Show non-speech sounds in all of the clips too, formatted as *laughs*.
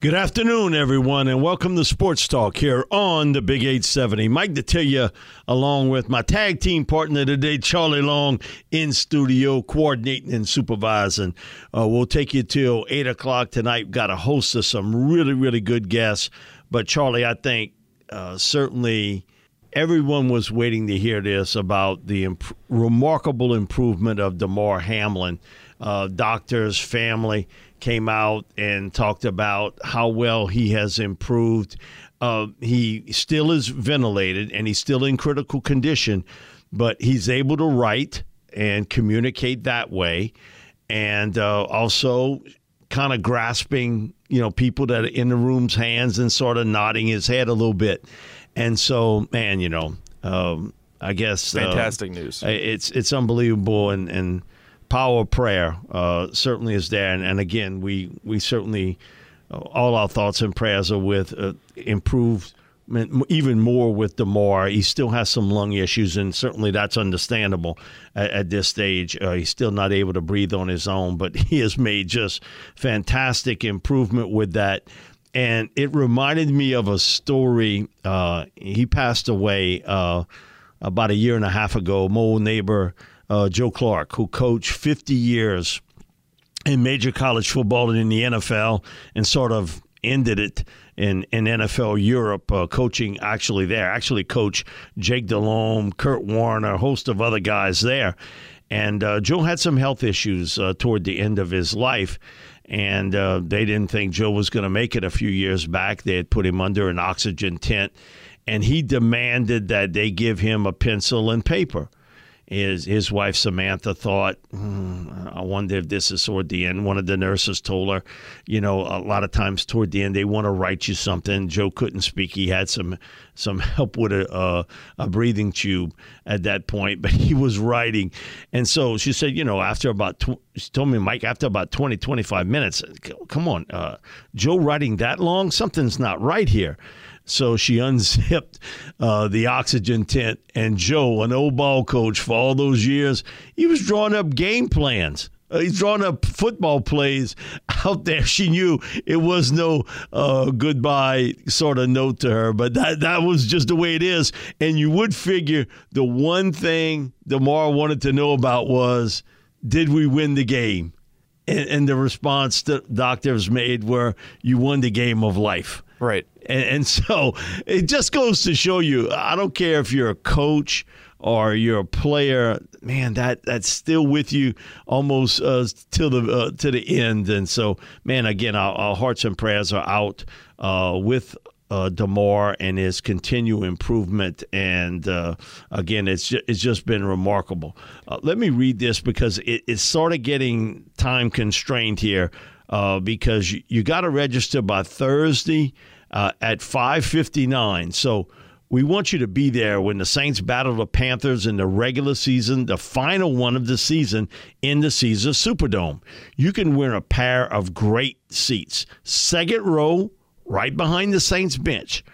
Good afternoon, everyone, and welcome to Sports Talk here on the Big 870. Mike Detillier, along with my tag team partner today, Charlie Long, in studio, coordinating and supervising. Uh, we'll take you till 8 o'clock tonight. Got a host of some really, really good guests. But, Charlie, I think uh, certainly everyone was waiting to hear this about the imp- remarkable improvement of Damar Hamlin. Uh, doctors, family came out and talked about how well he has improved. Uh, he still is ventilated and he's still in critical condition, but he's able to write and communicate that way, and uh, also kind of grasping, you know, people that are in the room's hands and sort of nodding his head a little bit. And so, man, you know, um, I guess uh, fantastic news. It's it's unbelievable, and and power of prayer uh, certainly is there. And, and, again, we we certainly uh, all our thoughts and prayers are with uh, improved even more with Damar. He still has some lung issues, and certainly that's understandable at, at this stage. Uh, he's still not able to breathe on his own, but *laughs* he has made just fantastic improvement with that. And it reminded me of a story. Uh, he passed away uh, about a year and a half ago. Mo neighbor uh, Joe Clark, who coached 50 years in major college football and in the NFL and sort of ended it in, in NFL Europe, uh, coaching actually there. Actually, coach Jake Delhomme, Kurt Warner, a host of other guys there. And uh, Joe had some health issues uh, toward the end of his life. And uh, they didn't think Joe was going to make it a few years back. They had put him under an oxygen tent. And he demanded that they give him a pencil and paper his his wife Samantha thought, mm, I wonder if this is toward the end. One of the nurses told her, you know, a lot of times toward the end they want to write you something. Joe couldn't speak; he had some some help with a a breathing tube at that point, *laughs* but he was writing, and so she said, you know, after about tw- she told me, Mike, after about 20, 25 minutes, come on, uh, Joe writing that long, something's not right here. So she unzipped uh, the oxygen tent, and Joe, an old ball coach for all those years, he was drawing up game plans. Uh, he's drawing up football plays out there. She knew it was no uh, goodbye sort of note to her, but that, that was just the way it is. And you would figure the one thing Damar wanted to know about was did we win the game? And, and the response that doctors made were you won the game of life. Right. And, and so it just goes to show you I don't care if you're a coach or you're a player, man, that that's still with you almost uh, till the uh, to the end. And so, man, again, our, our hearts and prayers are out uh, with uh, Damar and his continued improvement. And uh, again, it's just, it's just been remarkable. Uh, let me read this because it, it's sort of getting time constrained here uh, because you, you got to register by Thursday uh, at 5:59. So we want you to be there when the Saints battle the Panthers in the regular season, the final one of the season in the Caesars Superdome. You can win a pair of great seats, second row, right behind the Saints bench.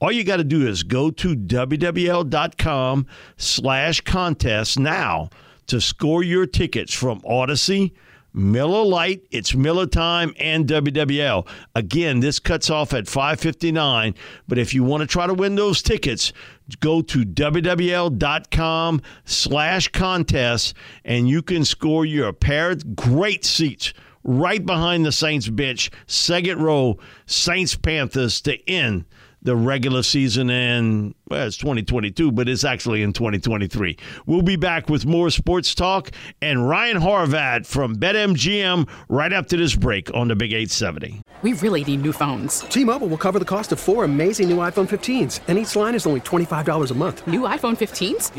All you got to do is go to wwl.com slash contest now to score your tickets from Audacy, Miller Lite, it's Miller time, and WWL. Again, this cuts off at 5:59. But if you want to try to win those tickets, go to WWL.com slash contest, and you can score your pair of great seats right behind the Saints bench, second row, Saints Panthers to end the regular season in well, it's 2022, but it's actually in 2023. We'll be back with more sports talk and Ryan Horvat from BetMGM right after this break on the Big 870. We really need new phones. T-Mobile will cover the cost of four amazing new iPhone 15s, and each line is only $25 a month. New iPhone 15s?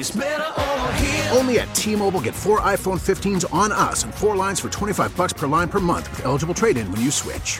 Only at T-Mobile get four iPhone 15s on us and four lines for 25 bucks per line per month with eligible trade-in when you switch.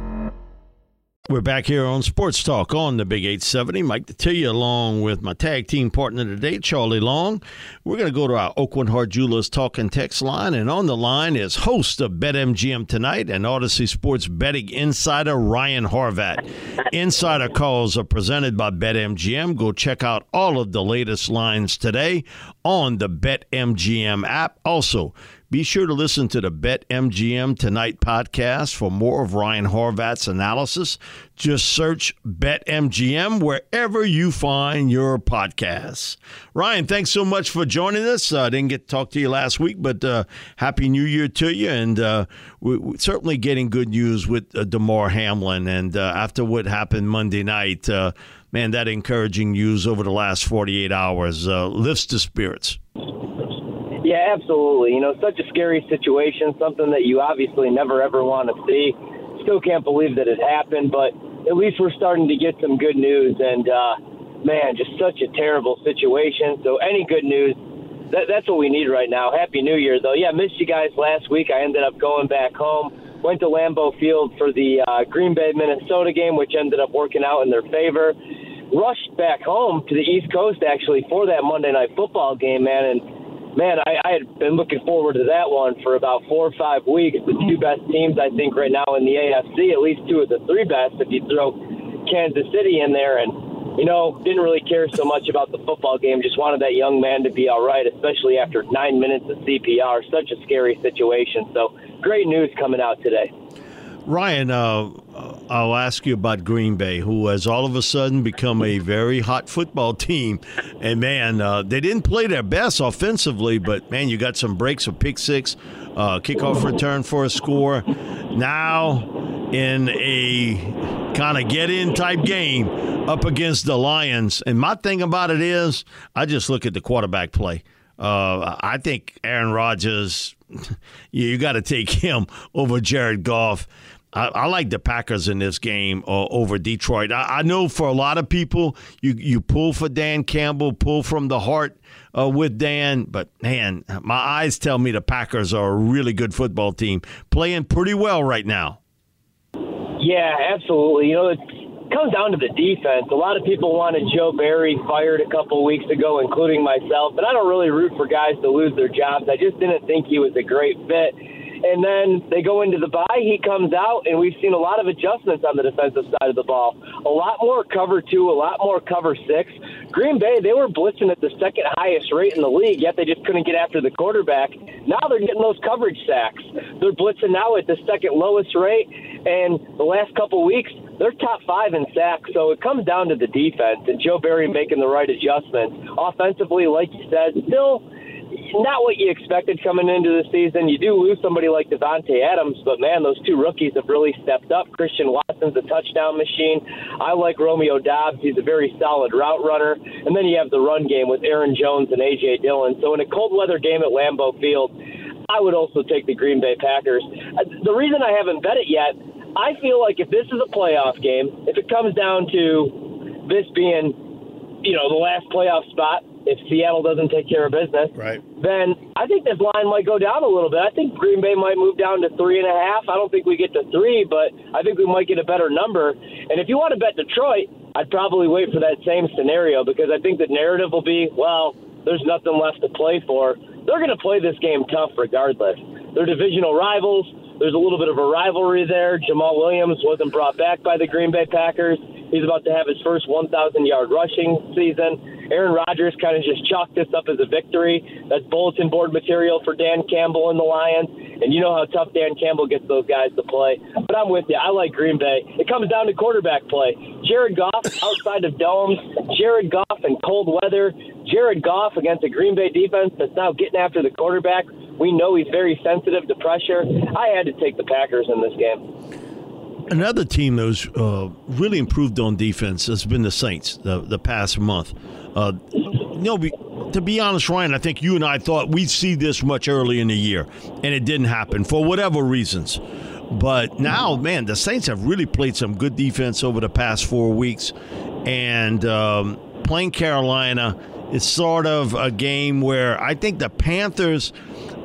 We're back here on Sports Talk on the Big 870. Mike Detillier along with my tag team partner today, Charlie Long. We're going to go to our Aucoin Hart Jewelers talk and text line. And on the line is host of BetMGM Tonight and Audacy Sports betting insider Ryan Horvat. Insider calls are presented by BetMGM. Go check out all of the latest lines today on the BetMGM app. Also, be sure to listen to the Bet MGM Tonight podcast for more of Ryan Horvat's analysis. Just search Bet MGM wherever you find your podcasts. Ryan, thanks so much for joining us. I uh, didn't get to talk to you last week, but uh, Happy New Year to you. And uh, we're certainly getting good news with uh, Damar Hamlin. And uh, after what happened Monday night, uh, man, that encouraging news over the last 48 hours lifts the spirits. Yeah, absolutely. You know, such a scary situation, something that you obviously never ever want to see. Still can't believe that it happened, but at least we're starting to get some good news. And uh, man, just such a terrible situation. So any good news, that, that's what we need right now. Happy New Year, though. Yeah, missed you guys last week. I ended up going back home. Went to Lambeau Field for the uh, Green Bay Minnesota game, which ended up working out in their favor. Rushed back home to the East Coast actually for that Monday night football game, man, and man, I, I had been looking forward to that one for about four or five weeks. The two best teams, I think, right now in the AFC, at least two of the three best, if you throw Kansas City in there. And, you know, didn't really care so much about the football game. Just wanted that young man to be all right, especially after nine minutes of CPR. Such a scary situation. So, great news coming out today. Ryan, uh, I'll ask you about Green Bay, who has all of a sudden become a very hot football *laughs* team. And man, uh, they didn't play their best offensively, but man, you got some breaks, of pick six, uh, kickoff return for a score. Now, in a kind of get in type game up against the Lions. And my thing about it is, I just look at the quarterback play. Uh, I think Aaron Rodgers, *laughs* you got to take him *laughs* over Jared Goff. I, I, like the Packers in this game uh, over Detroit. I, I, know for a lot of people, you you pull for Dan Campbell, pull from the heart uh, with Dan, but man, my eyes tell me the Packers are a really good football team, playing pretty well right now. Yeah, absolutely. You know, it comes down to the defense. A lot of people wanted Joe Barry fired a couple weeks ago, including myself, but I don't really root for guys to lose their jobs. I just didn't think he was a great fit and then they go into the bye. He comes out, and we've seen a lot of adjustments on the defensive side of the ball. A lot more cover two, a lot more cover six. Green Bay, they were blitzing at the second highest rate in the league, yet they just couldn't get after the quarterback. Now they're getting those coverage sacks. They're blitzing now at the second lowest rate, and the last couple weeks, they're top five in sacks. So it comes down to the defense and Joe Barry making the right adjustments. Offensively, like you said, still not what you expected coming into the season. You do lose somebody like Davante Adams, but man, those two rookies have really stepped up. Christian Watson's a touchdown machine. I like Romeo Doubs. He's a very solid route runner. And then you have the run game with Aaron Jones and A.J. Dillon. So in a cold weather game at Lambeau Field, I would also take the Green Bay Packers. Uh, the reason I haven't bet it yet, I feel like if this is a playoff game, if it comes down to this being, you know, the last playoff spot, if Seattle doesn't take care of business, right. Then I think this line might go down a little bit. I think Green Bay might move down to three and a half. I don't think we get to three, but I think we might get a better number. And if you want to bet Detroit, I'd probably wait for that same scenario because I think the narrative will be, well, there's nothing left to play for. They're going to play this game tough regardless. They're divisional rivals. There's a little bit of a rivalry there. Jamaal Williams wasn't brought back by the Green Bay Packers. He's about to have his first 1,000 yard rushing season. Aaron Rodgers kind of just chalked this up as a victory. That's bulletin board material for Dan Campbell and the Lions. And you know how tough Dan Campbell gets those guys to play. But I'm with you. I like Green Bay. It comes down to quarterback play. Jared Goff outside of domes, Jared Goff in cold weather, Jared Goff against a Green Bay defense that's now getting after the quarterback. We know he's very sensitive to pressure. I had to take the Packers in this game. Another team that's uh, really improved on defense has been the Saints the, the past month. Uh, you know, to be honest, Ryan, I think you and I thought we'd see this much early in the year, and it didn't happen for whatever reasons. But now, man, the Saints have really played some good defense over the past four weeks, and um, playing Carolina is sort of a game where I think the Panthers.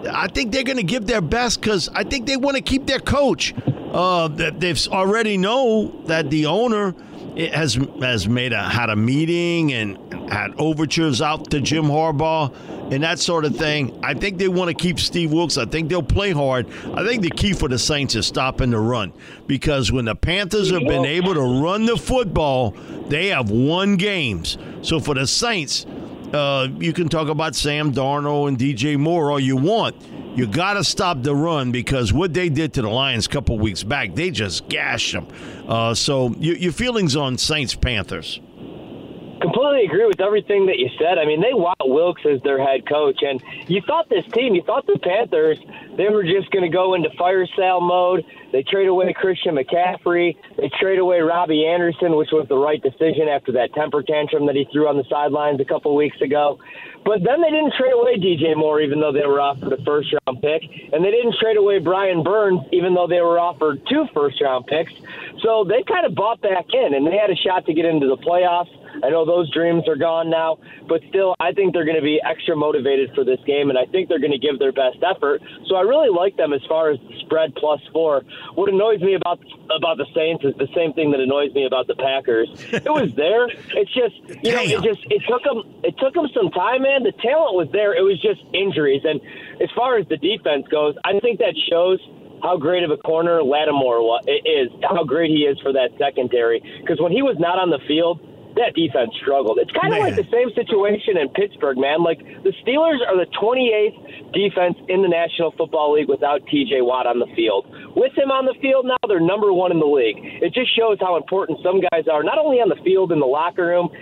I think they're going to give their best because I think they want to keep their coach. Uh, they've already know that the owner has has made a had a meeting and had overtures out to Jim Harbaugh and that sort of thing. I think they want to keep Steve Wilks. I think they'll play hard. I think the key for the Saints is stopping the run because when the Panthers have been able to run the football, they have won games. So for the Saints, uh, you can talk about Sam Darnold and DJ Moore all you want. You got to stop the run because what they did to the Lions a couple weeks back, they just gashed them. Uh, so, your, your feelings on Saints Panthers? Completely agree with everything that you said. I mean, they want Wilks as their head coach, and you thought this team, you thought the Panthers, they were just going to go into fire sale mode. They trade away Christian McCaffrey. They trade away Robbie Anderson, which was the right decision after that temper tantrum that he threw on the sidelines a couple weeks ago. But then they didn't trade away DJ Moore, even though they were offered a first round pick. And they didn't trade away Brian Burns, even though they were offered two first round picks. So they kind of bought back in, and they had a shot to get into the playoffs. I know those dreams are gone now, but still, I think they're going to be extra motivated for this game, and I think they're going to give their best effort. So I really like them as far as the spread plus four. What annoys me about about the Saints is the same thing that annoys me about the Packers. It was there. It's just you know, it just it took them it took them some time, man. The talent was there. It was just injuries, and as far as the defense goes, I think that shows how great of a corner Lattimore is, how great he is for that secondary. Because when he was not on the field, that defense struggled. It's kind of like the same situation in Pittsburgh, man. Like the Steelers are the 28th defense in the National Football League without TJ Watt on the field. With him on the field now, they're number one in the league. It just shows how important some guys are, not only on the field in the locker room,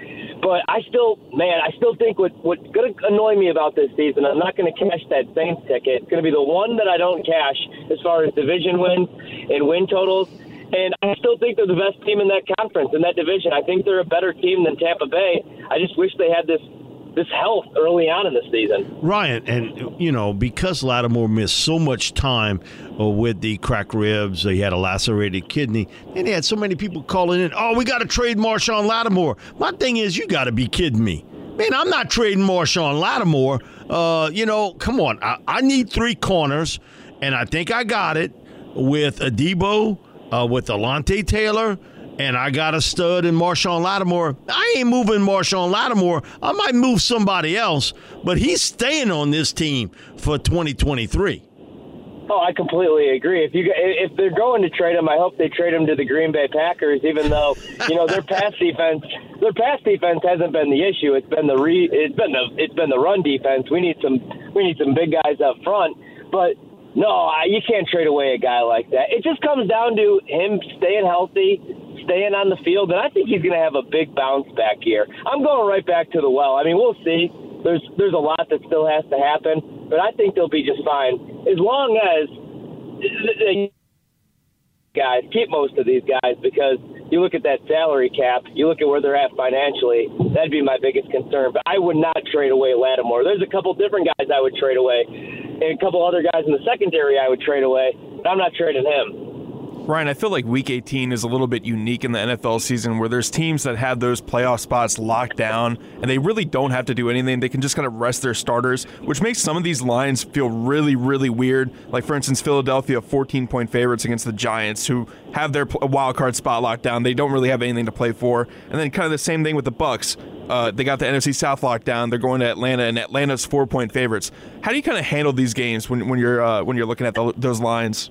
but I still, man, I still think what what's going to annoy me about this season, I'm not going to cash that Saints ticket. It's going to be the one that I don't cash as far as division wins and win totals and I still think they're the best team in that conference, in that division. I think they're a better team than Tampa Bay. I just wish they had this this health early on in the season. Ryan, and you know, because Lattimore missed so much time uh, with the cracked ribs, he had a lacerated kidney, and he had so many people calling in, "Oh, we got to trade Marshon Lattimore." My thing is, you got to be kidding me. Man, I'm not trading Marshon Lattimore. Uh, you know, come on. I, I need three corners, and I think I got it with Adebo uh, with Alontae Taylor, and I got a stud in Marshon Lattimore. I ain't moving Marshon Lattimore. I might move somebody else, but he's staying on this team for 2023. Oh, I completely agree. If you if they're going to trade him, I hope they trade him to the Green Bay Packers. Even though you know their *laughs* pass defense, their pass defense hasn't been the issue. It's been the re, it's been the it's been the run defense. We need some we need some big guys up front. But no, you can't trade away a guy like that. It just comes down to him staying healthy, staying on the field, and I think he's going to have a big bounce back here. I'm going right back to the well. I mean, we'll see. There's there's a lot that still has to happen. but I think they'll be just fine as long as guys keep most of these guys because you look at that salary cap, you look at where they're at financially. That'd be my biggest concern. But I would not trade away Lattimore. There's a couple different guys I would trade away, and a couple other guys in the secondary I would trade away. But I'm not trading him. Ryan, I feel like Week 18 is a little bit unique in the NFL season where there's teams that have those playoff spots locked down and they really don't have to do anything. They can just kind of rest their starters, which makes some of these lines feel really, really weird. Like, for instance, Philadelphia 14 point favorites against the Giants, who have their wild card spot locked down. They don't really have anything to play for. And then, kind of the same thing with the Bucks. Uh, they got the NFC South locked down. They're going to Atlanta, and Atlanta's four point favorites. How do you kind of handle these games when, when you're uh, when you're looking at the, those lines?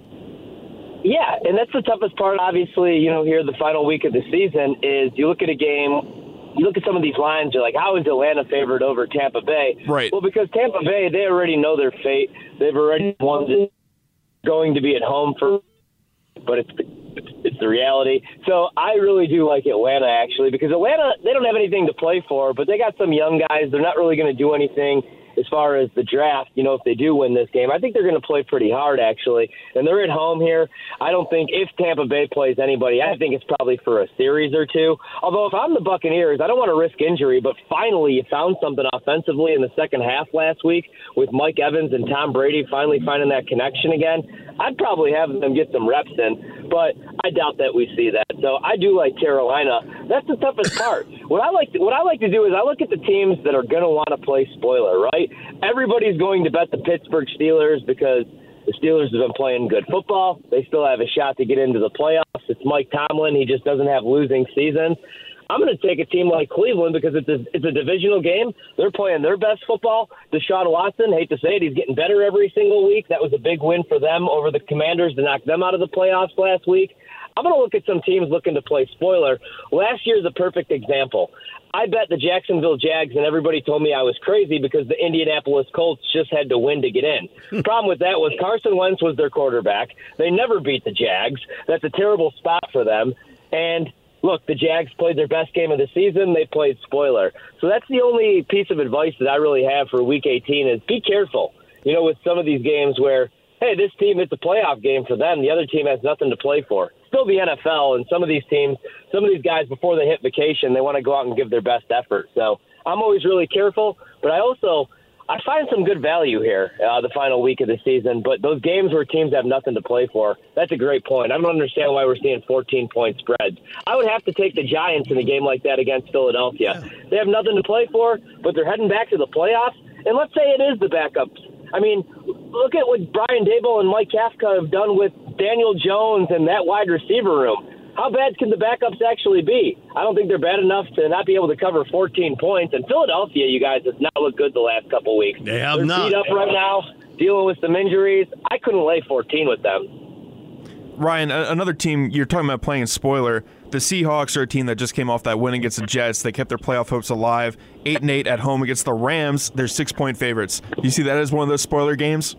Yeah, and that's the toughest part. Obviously, you know, here the final week of the season is you look at a game, you look at some of these lines, you're like, how is Atlanta favored over Tampa Bay? Right. Well, because Tampa Bay, they already know their fate. They've already won. The, going to be at home for, but it's it's the reality. So I really do like Atlanta actually because Atlanta they don't have anything to play for, but they got some young guys. They're not really going to do anything as far as the draft, you know, if they do win this game, I think they're going to play pretty hard, actually. And they're at home here. I don't think if Tampa Bay plays anybody, I think it's probably for a series or two. Although, if I'm the Buccaneers, I don't want to risk injury, but finally you found something offensively in the second half last week with Mike Evans and Tom Brady finally finding that connection again. I'd probably have them get some reps in, but I doubt that we see that. So I do like Carolina. That's the toughest *laughs* part. What I like, to, what I like to do is I look at the teams that are going to want to play spoiler. Right? Everybody's going to bet the Pittsburgh Steelers because the Steelers have been playing good football. They still have a shot to get into the playoffs. It's Mike Tomlin. He just doesn't have losing seasons. I'm going to take a team like Cleveland because it's a, it's a divisional game. They're playing their best football. Deshaun Watson, hate to say it, he's getting better every single week. That was a big win for them over the Commanders to knock them out of the playoffs last week. I'm going to look at some teams looking to play spoiler. Last year's a perfect example. I bet the Jacksonville Jags, and everybody told me I was crazy because the Indianapolis Colts just had to win to get in. *laughs* Problem with that was Carson Wentz was their quarterback. They never beat the Jags. That's a terrible spot for them. And look, the Jags played their best game of the season. They played spoiler. So that's the only piece of advice that I really have for Week 18 is be careful. You know, with some of these games where, hey, this team, it's a playoff game for them. The other team has nothing to play for. Still the NFL, and some of these teams, some of these guys, before they hit vacation, they want to go out and give their best effort. So I'm always really careful, but I also – I find some good value here uh, the final week of the season, but those games where teams have nothing to play for, that's a great point. I don't understand why we're seeing 14 point spreads. I would have to take the Giants in a game like that against Philadelphia. They have nothing to play for, but they're heading back to the playoffs. And let's say it is the backups. I mean, look at what Brian Daboll and Mike Kafka have done with Daniel Jones and that wide receiver room how bad can the backups actually be? I don't think they're bad enough to not be able to cover 14 points. And Philadelphia, you guys, has not looked good the last couple weeks. They have they're not. beat up right now, dealing with some injuries. I couldn't lay 14 with them. Ryan, another team you're talking about playing spoiler. The Seahawks are a team that just came off that win against the Jets. They kept their playoff hopes alive. Eight and eight at home against the Rams. They're six point favorites. You see that as one of those spoiler games?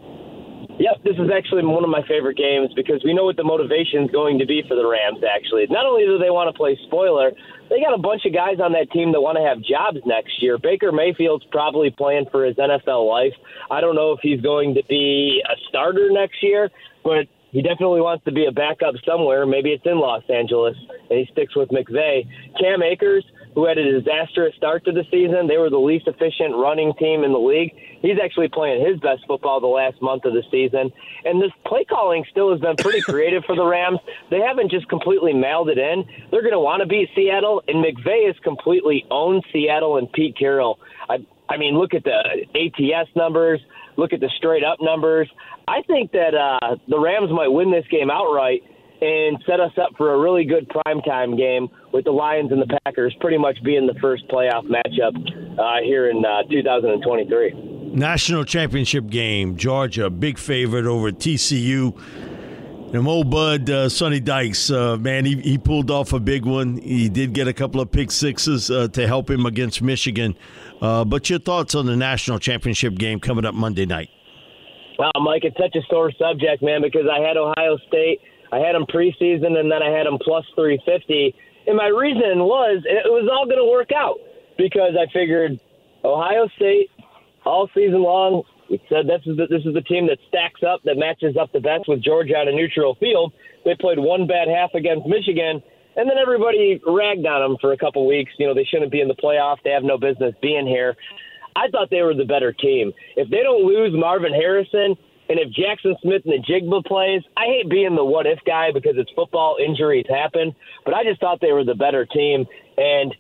Yep, this is actually one of my favorite games because we know what the motivation is going to be for the Rams, actually. Not only do they want to play spoiler, they got a bunch of guys on that team that want to have jobs next year. Baker Mayfield's probably playing for his NFL life. I don't know if he's going to be a starter next year, but he definitely wants to be a backup somewhere. Maybe it's in Los Angeles, and he sticks with McVay. Cam Akers, who had a disastrous start to the season, they were the least efficient running team in the league. He's actually playing his best football the last month of the season. And this play calling still has been pretty *laughs* creative for the Rams. They haven't just completely mailed it in. They're going to want to beat Seattle, and McVay has completely owned Seattle and Pete Carroll. I, I mean, look at the ATS numbers, look at the straight up numbers. I think that uh, the Rams might win this game outright and set us up for a really good primetime game with the Lions and the Packers pretty much being the first playoff matchup uh, here in uh, 2023. National championship game, Georgia, big favorite over TCU. And old bud, uh, Sonny Dykes, uh, man, he, he pulled off a big one. He did get a couple of pick sixes uh, to help him against Michigan. Uh, but your thoughts on the national championship game coming up Monday night? Well, Mike, it's such a sore subject, man, because I had Ohio State, I had them preseason, and then I had them plus 350. And my reason was it was all going to work out because I figured Ohio State all season long, We said this is the, this is the team that stacks up, that matches up the best with Georgia on a neutral field. They played one bad half against Michigan, and then everybody ragged on them for a couple weeks. You know, they shouldn't be in the playoff. They have no business being here. I thought they were the better team. If they don't lose Marvin Harrison, and if Jaxon Smith-Njigba plays, I hate being the what if guy because it's football, injuries happen. But I just thought they were the better team. And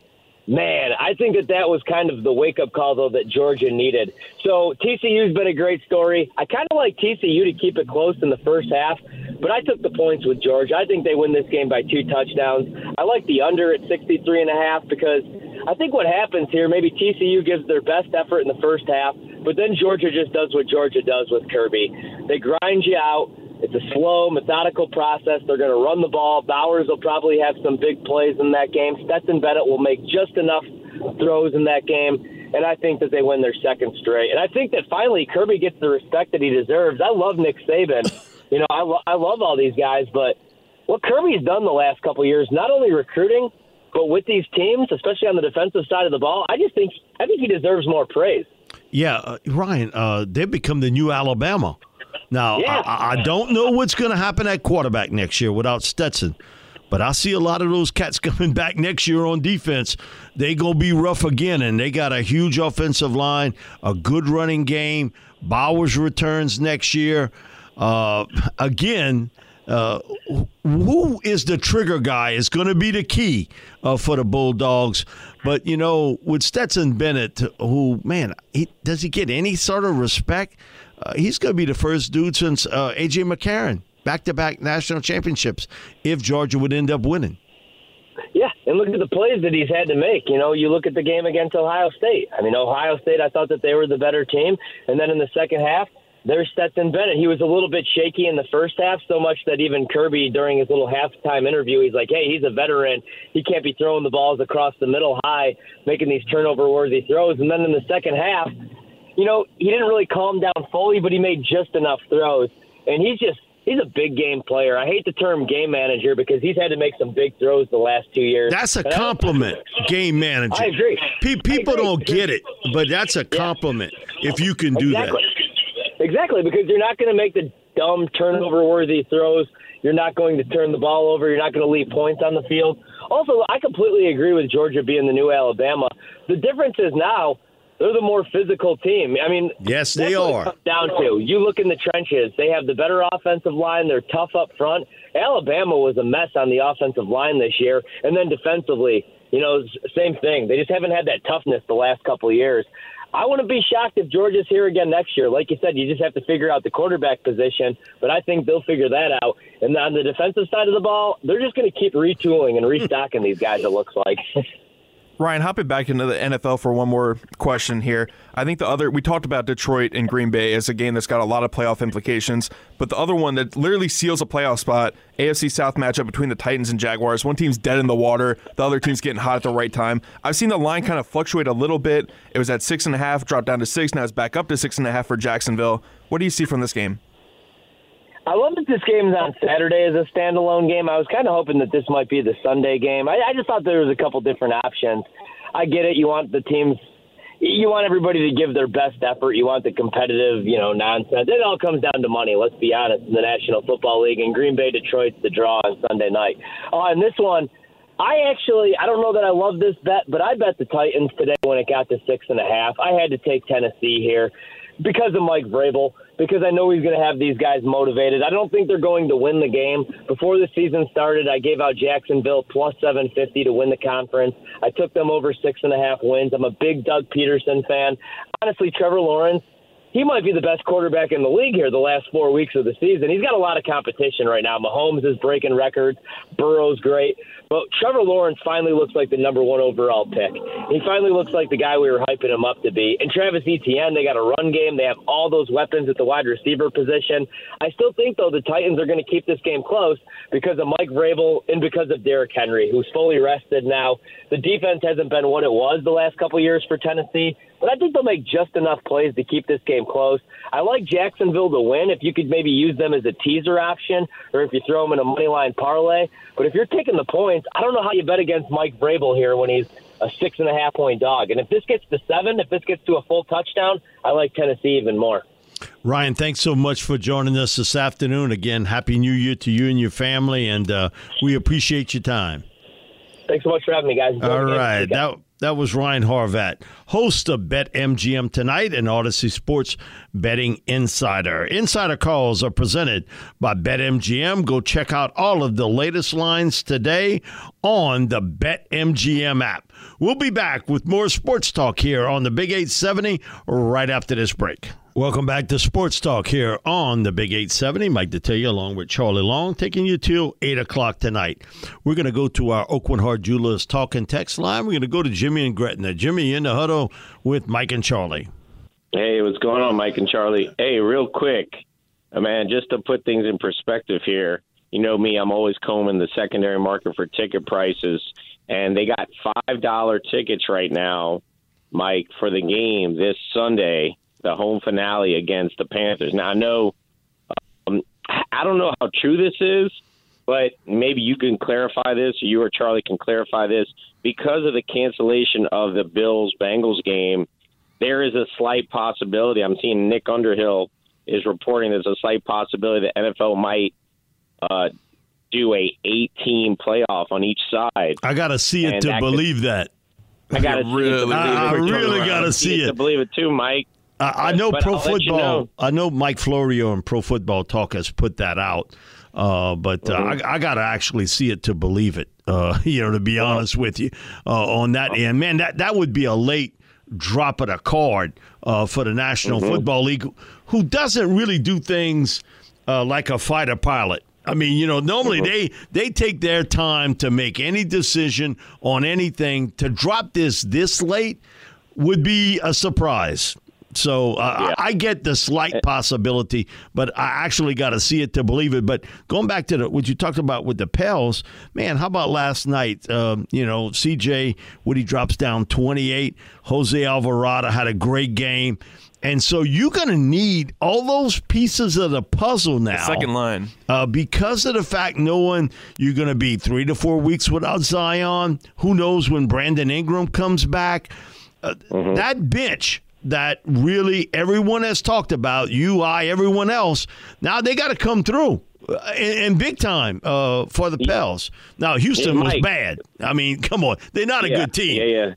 Man, I think that that was kind of the wake up call, though, that Georgia needed. So TCU's been a great story. I kind of like TCU to keep it close in the first half, but I took the points with Georgia. I think they win this game by two touchdowns. I like the under at 63 and a half because I think what happens here, maybe TCU gives their best effort in the first half, but then Georgia just does what Georgia does with Kirby. They grind you out it's a slow, methodical process. They're going to run the ball. Bowers will probably have some big plays in that game. Stetson Bennett will make just enough throws in that game. And I think that they win their second straight. And I think that finally Kirby gets the respect that he deserves. I love Nick Saban. *laughs* You know, I, lo- I love all these guys, but what Kirby's done the last couple years, not only recruiting, but with these teams, especially on the defensive side of the ball, I just think I think he deserves more praise. Yeah, uh, Ryan, uh, they've become the new Alabama. Now, yeah. I, I don't know what's going to happen at quarterback next year without Stetson. But I see a lot of those cats *laughs* coming back next year on defense. They gonna be rough again, and they got a huge offensive line, a good running game. Bowers returns next year. Uh, again, uh, who is the trigger guy is going to be the key uh, for the Bulldogs. But you know, with Stetson Bennett, who man, he, does he get any sort of respect? uh, he's going to be the first dude since uh, A.J. McCarron, back to back national championships, if Georgia would end up winning. Yeah, and look at the plays that he's had to make. You know, you look at the game against Ohio State. I mean, Ohio State, I thought that they were the better team. And then in the second half, there's Stetson Bennett. He was a little bit shaky in the first half, so much that even Kirby, during his little halftime interview, he's like, hey, he's a veteran. He can't be throwing the balls across the middle high, making these turnover worthy throws. And then in the second half, you know, he didn't really calm down fully, but he made just enough throws. And he's just he's a big game player. I hate the term game manager because he's had to make some big throws the last two years. That's a compliment, game manager. I agree. Pe- people I agree. don't get it, but that's a compliment yeah. if you can do exactly. that. Exactly, because you're not going to make the dumb turnover worthy throws. You're not going to turn the ball over. You're not going to leave points on the field. Also, I completely agree with Georgia being the new Alabama. The difference is now they're the more physical team. I mean, yes, they are. down to you look in the trenches. They have the better offensive line. They're tough up front. Alabama was a mess on the offensive line this year, and then defensively, you know, same thing. They just haven't had that toughness the last couple of years. I wouldn't be shocked if Georgia's here again next year. Like you said, you just have to figure out the quarterback position, but I think they'll figure that out. And on the defensive side of the ball, they're just going to keep retooling and restocking these guys. It looks like. Ryan, hopping back into the NFL for one more question here. I think the other, we talked about Detroit and Green Bay as a game that's got a lot of playoff implications, but the other one that literally seals a playoff spot, AFC South matchup between the Titans and Jaguars. One team's dead in the water, the other team's getting hot at the right time. I've seen the line kind of fluctuate a little bit. It was at six and a half, dropped down to six, now it's back up to six and a half for Jacksonville. What do you see from this game? I love that this game is on Saturday as a standalone game. I was kind of hoping that this might be the Sunday game. I, I just thought there was a couple different options. I get it. You want the teams, you want everybody to give their best effort. You want the competitive, you know, nonsense. It all comes down to money. Let's be honest. In the National Football League, and Green Bay, Detroit's the draw on Sunday night. Oh, and this one. I actually, I don't know that I love this bet, but I bet the Titans today when it got to six and a half. I had to take Tennessee here because of Mike Vrabel, because I know he's going to have these guys motivated. I don't think they're going to win the game. Before the season started, I gave out Jacksonville plus 750 to win the conference. I took them over six and a half wins. I'm a big Doug Pederson fan. Honestly, Trevor Lawrence, he might be the best quarterback in the league here the last four weeks of the season. He's got a lot of competition right now. Mahomes is breaking records. Burrow's great. But Trevor Lawrence finally looks like the number one overall pick. He finally looks like the guy we were hyping him up to be. And Travis Etienne, they got a run game. They have all those weapons at the wide receiver position. I still think, though, the Titans are going to keep this game close because of Mike Vrabel and because of Derrick Henry, who's fully rested now. The defense hasn't been what it was the last couple years for Tennessee, but I think they'll make just enough plays to keep this game close. I like Jacksonville to win if you could maybe use them as a teaser option or if you throw them in a money line parlay. But if you're taking the points, I don't know how you bet against Mike Vrabel here when he's a six and a half point dog. And if this gets to seven, if this gets to a full touchdown, I like Tennessee even more. Ryan, thanks so much for joining us this afternoon. Again, Happy New Year to you and your family, and uh, we appreciate your time. Thanks so much for having me, guys. All right. That, that was Ryan Horvat, host of Bet MGM Tonight and Audacy Sports Betting Insider. Insider calls are presented by Bet MGM. Go check out all of the latest lines today on the Bet MGM app. We'll be back with more sports talk here on the Big 870 right after this break. Welcome back to Sports Talk here on the Big 870. Mike Detillier along with Charlie Long taking you till 8 o'clock tonight. We're going to go to our Aucoin Hart Jewelers talk and text line. We're going to go to Jimmy and Gretna. Jimmy in the huddle with Mike and Charlie. Hey, what's going on, Mike and Charlie? Hey, real quick, uh, man, just to put things in perspective here, you know me, I'm always combing the secondary market for ticket prices, and they got $5 tickets right now, Mike, for the game this Sunday the home finale against the Panthers. Now I know um, I don't know how true this is, but maybe you can clarify this. You or Charlie can clarify this because of the cancellation of the Bills Bengals game. There is a slight possibility. I'm seeing Nick Underhill is reporting there's a slight possibility the NFL might uh, do a eight team playoff on each side. I got to see it and to that believe could, that. I got to really, I, I really got to see it to believe it too, Mike. I, I know but pro I'll football. You know. I know Mike Florio and Pro Football Talk has put that out, uh, but uh, mm-hmm. I, I got to actually see it to believe it. Uh, *laughs* you know, to be honest with you, uh, on that end, man, that that would be a late drop of the card uh, for the National mm-hmm. Football League, who doesn't really do things uh, like a fighter pilot. I mean, you know, normally mm-hmm. they they take their time to make any decision on anything. To drop this this late would be a surprise. So uh, yeah. I, get the slight possibility, but I actually got to see it to believe it. But going back to the, what you talked about with the Pels, man, how about last night? Um, you know, CJ Woody drops down 28. Jose Alvarado had a great game. And so you're going to need all those pieces of the puzzle now. The second line. Uh, because of the fact knowing you're going to be three to four weeks without Zion. Who knows when Brandon Ingram comes back? Uh, mm-hmm. That bench that really everyone has talked about, you, I, everyone else, now they got to come through. In, big time uh, for the Pels. Now Houston was bad. I mean, come on, they're not a yeah, good team. Yeah, yeah.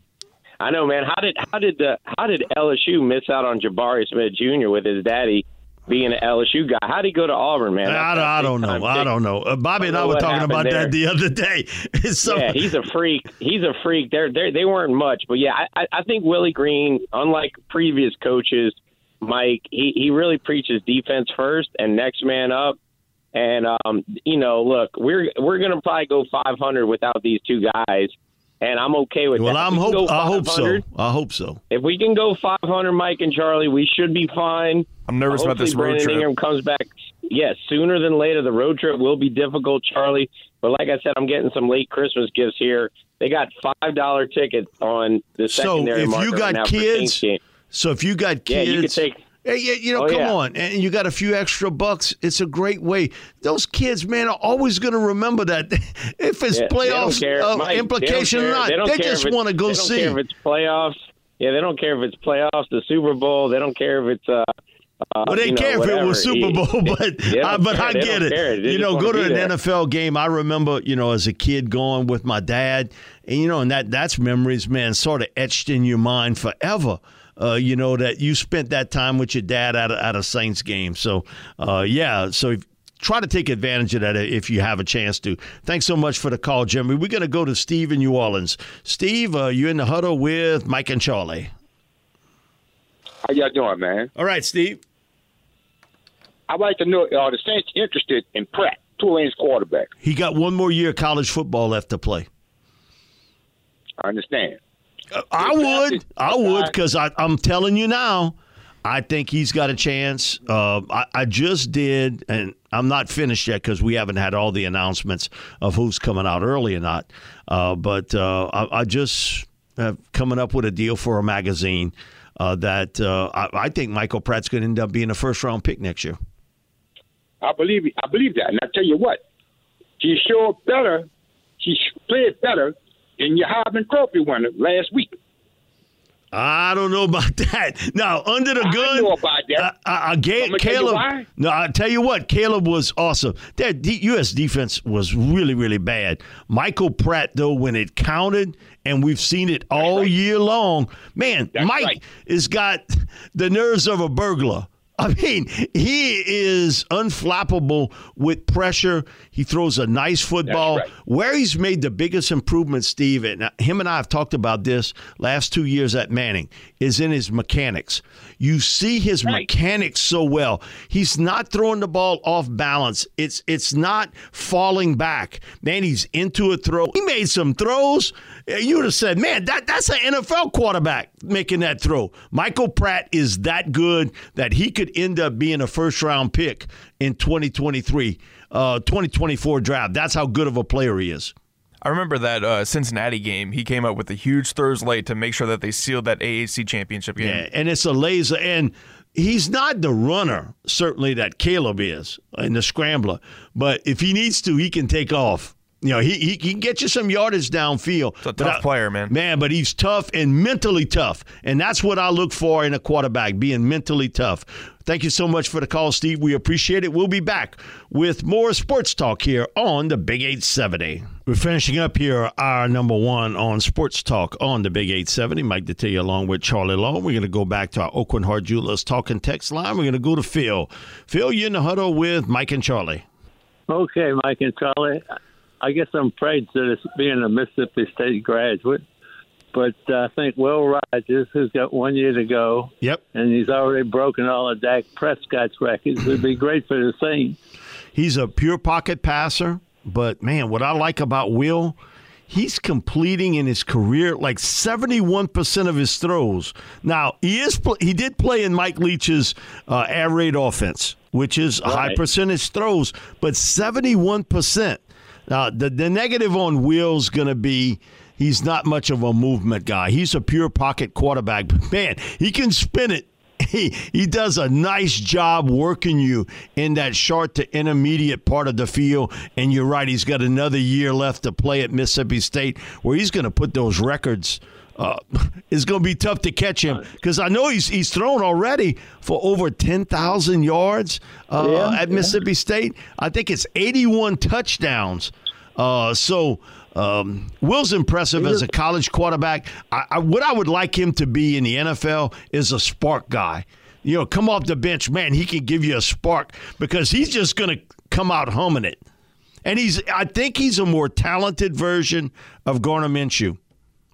I know, man. How did how did the how did LSU miss out on Jabari Smith Jr. with his daddy being an LSU guy. How'd he go to Auburn, man? I, I don't know. I don't know. Uh, Bobby and I were talking about there. that the other day. *laughs* so, yeah, he's a freak. He's a freak. They're, they're, they weren't much, but yeah, I, I think Willie Green, unlike previous coaches, Mike, he, he really preaches defense first and next man up. And um, you know, look, we're we're gonna probably go 500 without these two guys and I'm okay with well, that. Well, I'm hope I hope so. I hope so. If we can go 500, Mike and Charlie, we should be fine. I'm nervous about this road Brandon trip. Ingram comes back. Yes, sooner than later. The road trip will be difficult, Charlie. But like I said, I'm getting some late Christmas gifts here. They got five dollar tickets on the secondary. So if you got kids, so if you got kids, yeah, you could take Hey, you know, oh, come yeah. on, and you got a few extra bucks. It's a great way. Those kids, man, are always going to remember that *laughs* if it's yeah, playoffs uh, Mike, implication or not, they, they just want to go they don't see. Care if it's playoffs, yeah, they don't care if it's playoffs, the Super Bowl. They don't care if it's. Uh, uh, well, they care know, if it was Super Bowl, but I, but I get it. You know, go to an. NFL game. I remember, you know, as a kid going with my dad, and you know, and that that's memories, man, sort of etched in your mind forever uh, you know, that you spent that time with your dad at a, at a Saints game. So, uh, yeah, so if, try to take advantage of that if you have a chance to. Thanks so much for the call, Jimmy. We're going to go to Steve in New Orleans. Steve, uh, you in the huddle with Mike and Charlie. How y'all doing, man? All right, Steve. I'd like to know are the Saints interested in Pratt, Tulane's quarterback? He got one more year of college football left to play. I understand. I would. I would because I'm telling you now, I think he's got a chance. Uh, I, I, just did, and I'm not finished yet because we haven't had all the announcements of who's coming out early or not. Uh, but uh, I, I, just have coming up with a deal for a magazine uh, that uh, I, I, think Michael Pratt's going to end up being a first round pick next year. I believe. I believe that, and I tell you what, he showed better. He played better and your Heisman Trophy winner last week. I don't know about *laughs* that. Now, under the I gun, know about that. Uh, uh, Ga- I'ma tell you Caleb. No, I tell you what, Caleb was awesome. That D- U.S. defense was really, really bad. Michael Pratt, though, when it counted, and we've seen it all year long. Man, That's Mike right. has got the nerves of a burglar. I mean, he is unflappable with pressure. He throws a nice football. right. Where he's made the biggest improvement, Steve, and him and I have talked about this last two years at Manning, is in his mechanics. You see his mechanics so well. He's not throwing the ball off balance. It's it's not falling back. Man, he's into a throw. He made some throws. You would have said, man, that, that's an NFL quarterback making that throw. Michael Pratt is that good that he could end up being a first round pick in 2023, uh, 2024 draft. That's how good of a player he is. I remember that uh, Cincinnati game. He came up with the huge throws late to make sure that they sealed that AAC championship game. Yeah, and it's a laser. And he's not the runner, certainly, that Caleb is in the scrambler. But if he needs to, he can take off. You know, he, he, he can get you some yardage downfield. It's a tough I- player, man. Man, but he's tough and mentally tough. And that's what I look for in a quarterback, being mentally tough. Thank you so much for the call, Steve. We appreciate it. We'll be back with more sports talk here on the Big 870. We're finishing up here our number one on sports talk on the Big 870. Mike Detillier along with Charlie Long. We're going to go back to our Aucoin Hart Jewelers talking text line. We're going to go to Phil. Phil, you're in the huddle with Mike and Charlie. Okay, Mike and Charlie. I guess I'm afraid that it's being a Mississippi State graduate, but I think Will Rogers, who's got one year to go, Yep. and he's already broken all of Dak Prescott's records, would be great for the Saints. He's a pure pocket passer, but man, what I like about Will, he's completing in his career like 71% of his throws. Now, he is he did play in Mike Leach's uh, air raid offense, which is a high percentage throws, but 71%. Now, the, the negative on Will's going to be he's not much of a movement guy. He's a pure pocket quarterback, but man, he can spin it *laughs* he, he does a nice job working you in that short to intermediate part of the field. And you're right, he's got another year left to play at Mississippi State where he's going to put those records. Uh, *laughs* it's going to be tough to catch him because I know he's he's thrown already for over ten thousand yards uh, Yeah, at yeah. Mississippi State. I think it's eighty-one touchdowns. Uh, so um, Will's impressive as a college quarterback. I, I, what I would like him to be in the NFL is a spark guy. You know, come off the bench, man. He can give you a spark because he's just going to come out humming it. And he's, I think he's a more talented version of Gardner Minshew.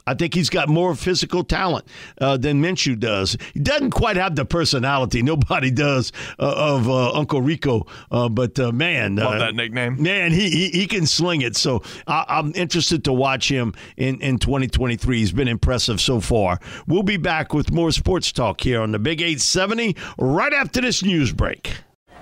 I think he's got more physical talent uh, than Minshew does. He doesn't quite have the personality. *laughs* Nobody does uh, of uh, Uncle Rico. Uh, but uh, man, Love uh, that nickname. Man, he, he he can sling it. So I, I'm interested to watch him in, in 2023. He's been impressive so far. We'll be back with more sports talk here on the Big 870 right after this news break.